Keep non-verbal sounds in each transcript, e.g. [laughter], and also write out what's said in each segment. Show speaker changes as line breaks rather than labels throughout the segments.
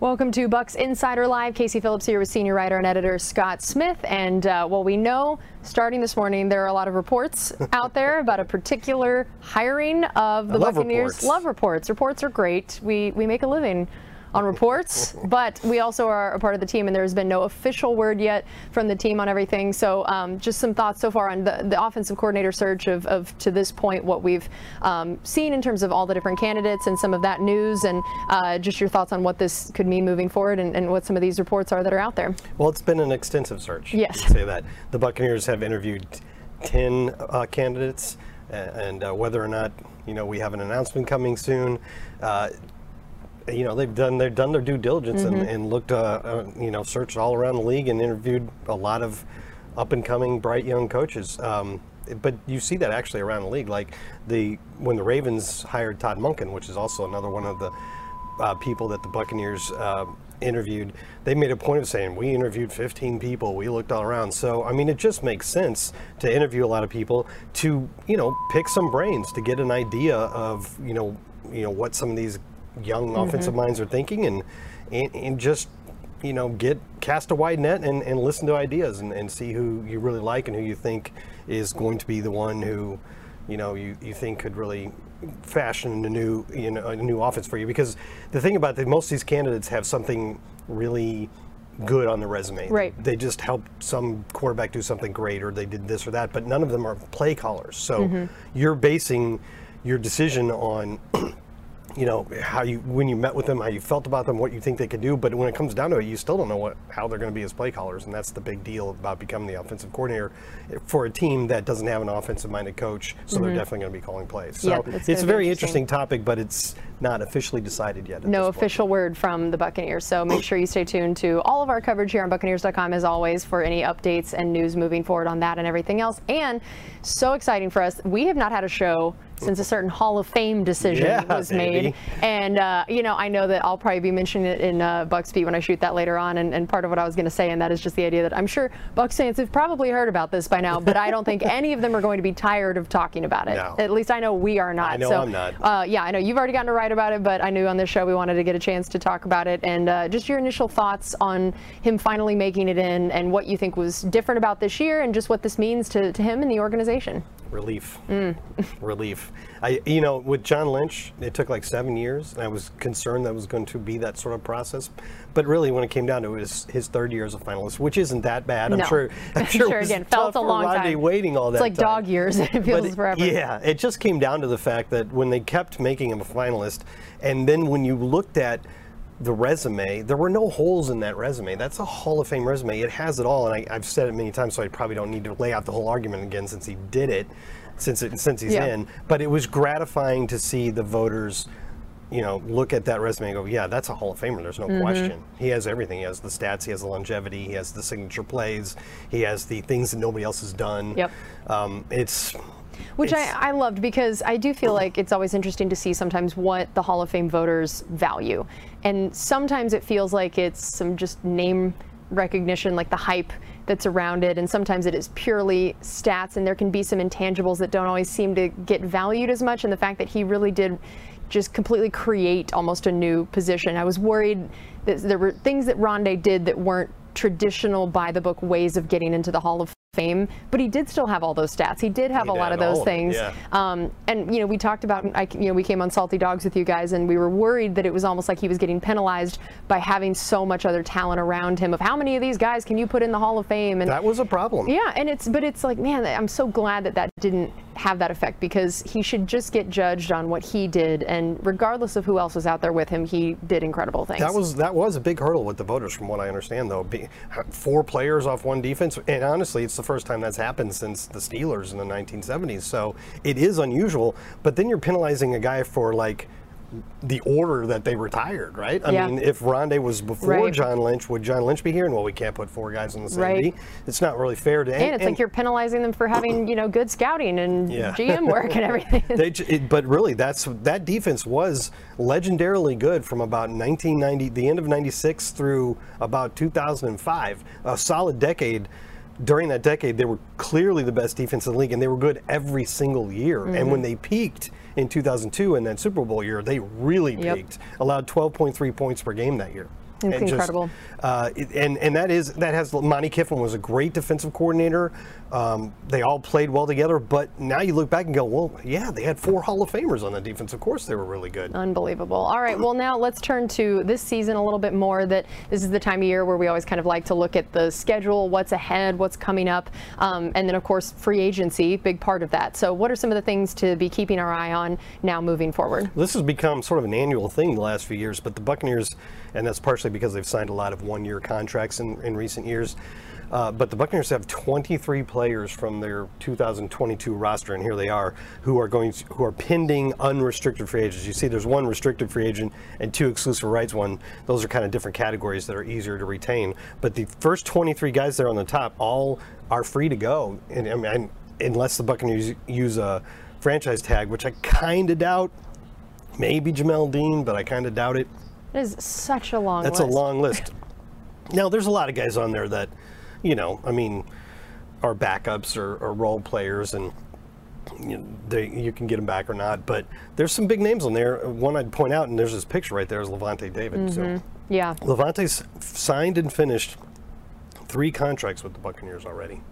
Welcome to Bucs Insider Live. Casey Phillips here with senior writer and editor Scott Smith. And uh, well, we know starting this morning there are a lot of reports [laughs] out there about a particular hiring of the
love
Buccaneers.
reports.
Love reports. Reports are great. We we make a living on reports, but we also are a part of the team, and there's been no official word yet from the team on everything. So, um, just some thoughts so far on the, the offensive coordinator search of, of to this point, what we've um, seen in terms of all the different candidates and some of that news, and uh, just your thoughts on what this could mean moving forward, and, and what some of these reports are that are out there.
Well, it's been an extensive search.
Yes.
say that. The Buccaneers have interviewed 10 uh, candidates, and uh, whether or not, you know, we have an announcement coming soon, uh, you know, they've done they've done their due diligence and, and looked, uh, uh, you know, searched all around the league and interviewed a lot of up and coming, bright young coaches. Um, but you see that actually around the league, like the when the Ravens hired Todd Monken, which is also another one of the uh, people that the Buccaneers uh, interviewed, they made a point of saying, We interviewed 15 people, we looked all around. So, I mean, it just makes sense to interview a lot of people to, you know, pick some brains to get an idea of, you know, you know what some of these young mm-hmm. offensive minds are thinking and, and, and just you know, get cast a wide net and, and listen to ideas and, and see who you really like and who you think is going to be the one who, you know, you, you think could really fashion a new, you know, a new offense for you. Because the thing about the, most of these candidates have something really good on the resume.
Right.
They just helped some quarterback do something great or they did this or that, but none of them are play callers. So mm-hmm. you're basing your decision on you know how you when you met with them, how you felt about them, what you think they could do. But when it comes down to it, you still don't know what how they're going to be as play callers, and that's the big deal about becoming the offensive coordinator for a team that doesn't have an offensive-minded coach. So they're mm-hmm. definitely going to be calling plays. So
Yep, it's
it's a very
interesting.
interesting topic, but it's not officially decided yet.
No official word from the Buccaneers, so make sure you stay tuned to all of our coverage here on Buccaneers.com as always for any updates and news moving forward on that and everything else. And so exciting for us, we have not had a show since a certain Hall of Fame decision
Yeah,
was made.
baby.
And, uh, you know, I know that I'll probably be mentioning it in uh, Bucs Beat when I shoot that later on. And, and part of what I was going to say, and that is just the idea that I'm sure Bucs fans have probably heard about this by now, but I don't think [laughs] any of them are going to be tired of talking about it.
No.
At least I know we are not.
I know
so,
I'm not.
Uh, yeah, I know you've already gotten to write about it, but I knew on this show we wanted to get a chance to talk about it and uh, just your initial thoughts on him finally making it in and what you think was different about this year and just what this means to, to him and the organization.
Relief.
Mm. [laughs]
Relief. I, you know, with John Lynch, it took like seven years, and I was concerned that was going to be that sort of process. But really, when it came down to it, it was his third year as a finalist, which isn't that bad. I'm
No.
sure. [laughs] I'm sure,
Sure,
it
again, felt a long
Rondé
time.
waiting all that.
It's like
time.
dog years. [laughs] It feels forever.
Yeah, it just came down to the fact that when they kept making him a finalist, and then when you looked at the resume, there were no holes in that resume. That's a Hall of Fame resume. It has it all, and I, I've said it many times, so I probably don't need to lay out the whole argument again since he did it, since it, since he's
Yeah.
in. But it was gratifying to see the voters. You know, look at that resume and go, yeah, that's a Hall of Famer. There's no
Mm-hmm.
question. He has everything. He has the stats. He has the longevity. He has the signature plays. He has the things that nobody else has done.
Yep.
Um, it's
Which I, I loved because I do feel like it's always interesting to see sometimes what the Hall of Fame voters value. And sometimes it feels like it's some just name recognition, like the hype that's around it. And sometimes it is purely stats, and there can be some intangibles that don't always seem to get valued as much. And the fact that he really did just completely create almost a new position. I was worried that there were things that Rondé did that weren't traditional by the book ways of getting into the Hall of Fame, but he did still have all those stats. He did have
He
a lot of those
of
things.
yeah.
Um, and you know, we talked about, I, you know, we came on Salty Dogs with you guys, and we were worried that it was almost like he was getting penalized by having so much other talent around him. Of how many of these guys can you put in the Hall of Fame? And
that was a problem.
yeah, and it's but it's like, man, I'm so glad that that didn't have that effect because he should just get judged on what he did, and regardless of who else was out there with him, he did incredible things.
That was that was a big hurdle with the voters, from what I understand. Though, four players off one defense, and honestly, it's the first time that's happened since the Steelers in the 1970s. So it is unusual. But then you're penalizing a guy for like the order that they retired, right? I
Yeah.
mean, if Rondé was before
Right.
John Lynch, would John Lynch be here? And well, we can't put four guys on the same
Right.
team. It's not really fair to.
and it's like you're penalizing them for having you know good scouting and
Yeah. [laughs]
GM work and everything. [laughs]
They, it, but really, that's that defense was legendarily good from about 1990, the end of '96 through about 2005, a solid decade. During that decade, they were clearly the best defense in the league, and they were good every single year. And when mm-hmm. they peaked in 2002 in that Super Bowl year, they really
Yep.
peaked. Allowed 12.3 points per game that year.
It's
And just,
incredible.
uh, and and that is that has Monte Kiffin was a great defensive coordinator. Um, they all played well together, but now you look back and go, well, yeah, they had four Hall of Famers on the defense. Of course, they were really good.
Unbelievable. All right, well, now let's turn to this season a little bit more. That this is the time of year where we always kind of like to look at the schedule, what's ahead, what's coming up, um, and then, of course, free agency, big part of that. So, what are some of the things to be keeping our eye on now moving forward?
This has become sort of an annual thing the last few years, but the Buccaneers, and that's partially because they've signed a lot of one-year contracts in, in recent years. Uh, but the Buccaneers have 23 players from their 2022 roster, and here they are, who are going to, who are pending unrestricted free agents. You see, there's one restricted free agent and two exclusive rights one. Those are kind of different categories that are easier to retain. But the first 23 guys there on the top all are free to go, and, I mean, unless the Buccaneers use a franchise tag, which I kind of doubt. Maybe Jamel Dean, but I kind of doubt it.
It is such a long list.
That's
list.
a long list. [laughs] Now, there's a lot of guys on there that, you know, I mean, are backups or, or role players, and you, know, they, you can get them back or not. But there's some big names on there. One I'd point out, and there's this picture right there, is Lavonte David. So mm-hmm.
Yeah.
Lavonte's signed and finished three contracts with the Buccaneers already,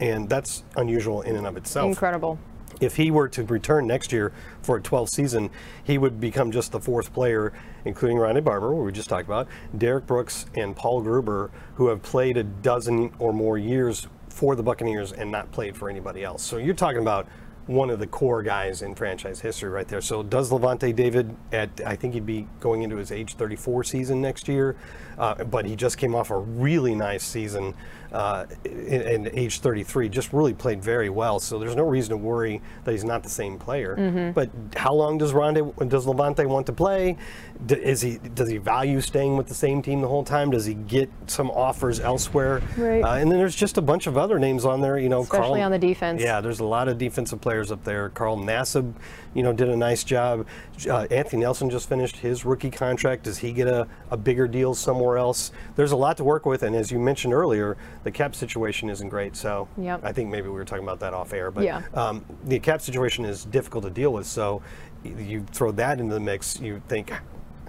and that's unusual in and of itself
Incredible.
If he were to return next year for a 12th season, he would become just the fourth player, including Ronde Barber, who we just talked about, Derrick Brooks, and Paul Gruber, who have played a dozen or more years for the Buccaneers and not played for anybody else. So you're talking about one of the core guys in franchise history right there. So does Lavonte David at I think he'd be going into his age 34 season next year, uh, but he just came off a really nice season uh, in, in age 33. Just really played very well. So there's no reason to worry that he's not the same player. But how long does Ronde does Lavonte want to play? D- is he does he value staying with the same team the whole time? Does he get some offers elsewhere?
Right.
Uh, and then there's just a bunch of other names on there. You know,
Especially on the defense.
Yeah, there's a lot of defensive players up there. Carl Nassib, you know, did a nice job. Uh, Anthony Nelson just finished his rookie contract. Does he get a, a bigger deal somewhere else? There's a lot to work with, and as you mentioned earlier, the cap situation isn't great. So
Yep.
I think maybe we were talking about that off air, but
Yeah.
um, the cap situation is difficult to deal with. So you throw that into the mix, you think.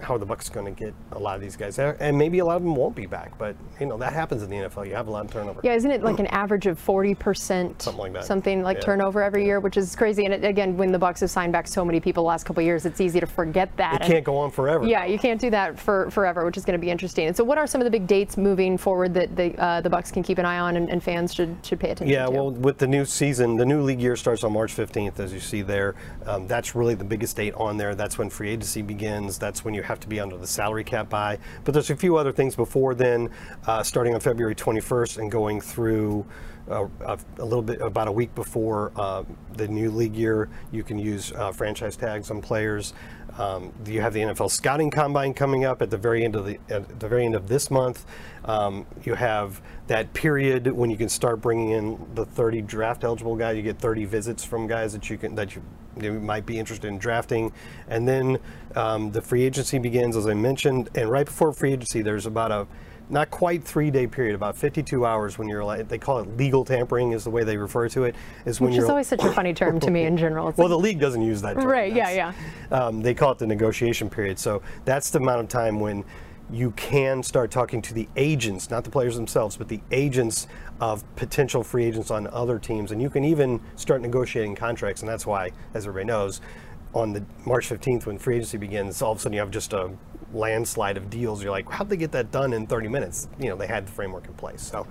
How are the Bucs going to get a lot of these guys? there? And maybe a lot of them won't be back, but you know that happens in the NFL. You have a lot of turnover.
Yeah, isn't it like an average of 40%?
Something like that.
Something like
Yeah.
turnover every year, which is crazy. And it, again, when the Bucs have signed back so many people the last couple of years, it's easy to forget that.
It
And-
can't go on forever.
Yeah, you can't do that for forever, which is going to be interesting. And so, what are some of the big dates moving forward that the uh, the Bucs can keep an eye on and, and fans should should pay attention to?
Yeah,
to?
well, with the new season, the new league year starts on March 15th, as you see there. Um, that's really the biggest date on there. That's when free agency begins. That's when you have to be under the salary cap by. But there's a few other things before then, uh, starting on February 21st and going through. Uh, a, a little bit about a week before uh, the new league year, you can use uh, franchise tags on players. Um, you have the NFL scouting combine coming up at the very end of the at the very end of this month. Um, you have that period when you can start bringing in the 30 draft eligible guys. You get 30 visits from guys that you can that you, you might be interested in drafting, and then um, the free agency begins, as I mentioned. And right before free agency, there's about a not quite three day period, about 52 hours when you're like, they call it legal tampering is the way they refer to it, is when
which is always such a funny term to me in [laughs] general. It's
well,
like-
the league doesn't use that term.
Right, yeah,
yeah. Um, they call it the negotiation period. So that's the amount of time when you can start talking to the agents, not the players themselves, but the agents of potential free agents on other teams. And you can even start negotiating contracts. And that's why, as everybody knows, on the March 15th, when free agency begins, all of a sudden you have just a landslide of deals. You're like, how'd they get that done in 30 minutes? You know, they had the framework in place. So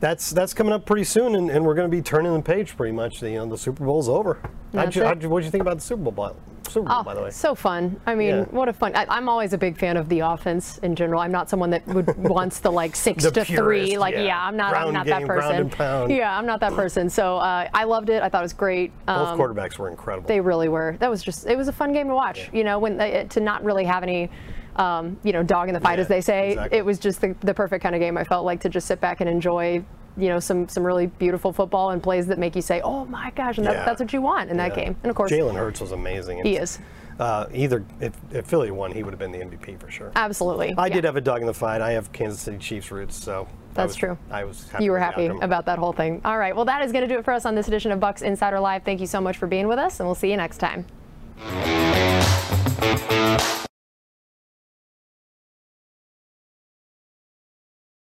that's that's coming up pretty soon, and, and we're going to be turning the page pretty much. You know, the Super Bowl's over. How'd you, how'd you, what did you think about the Super Bowl? By- Super Bowl,
Oh,
by the way.
so fun. I mean,
Yeah.
what a fun. I, I'm always a big fan of the offense in general. I'm not someone that would [laughs] wants the like six
The
to
purist,
three. Like,
yeah.
yeah, I'm not. I'm not
game,
that person. Yeah, I'm not that person. So uh, I loved it. I thought it was great.
Both
Um,
quarterbacks were incredible.
They really were. That was just. It was a fun game to watch. You know, when uh, to not really have any. Um, you know, dog in the fight,
Yeah,
as they say.
exactly.
It was just the, the perfect kind of game. I felt like to just sit back and enjoy, you know some some really beautiful football and plays that make you say, "Oh my gosh!" And that,
yeah.
that's what you want in
yeah.
that game. And of course,
Jalen Hurts was amazing.
He is.
Uh, either if, if, Philly won, he would have been the MVP for sure.
Absolutely.
I
yeah.
did have a dog in the fight. I have Kansas City Chiefs roots, so
that's I
was,
true.
I was.
you were happy about that whole thing. All right. Well, that is going to do it for us on this edition of Bucs Insider Live. Thank you so much for being with us, and we'll see you next time.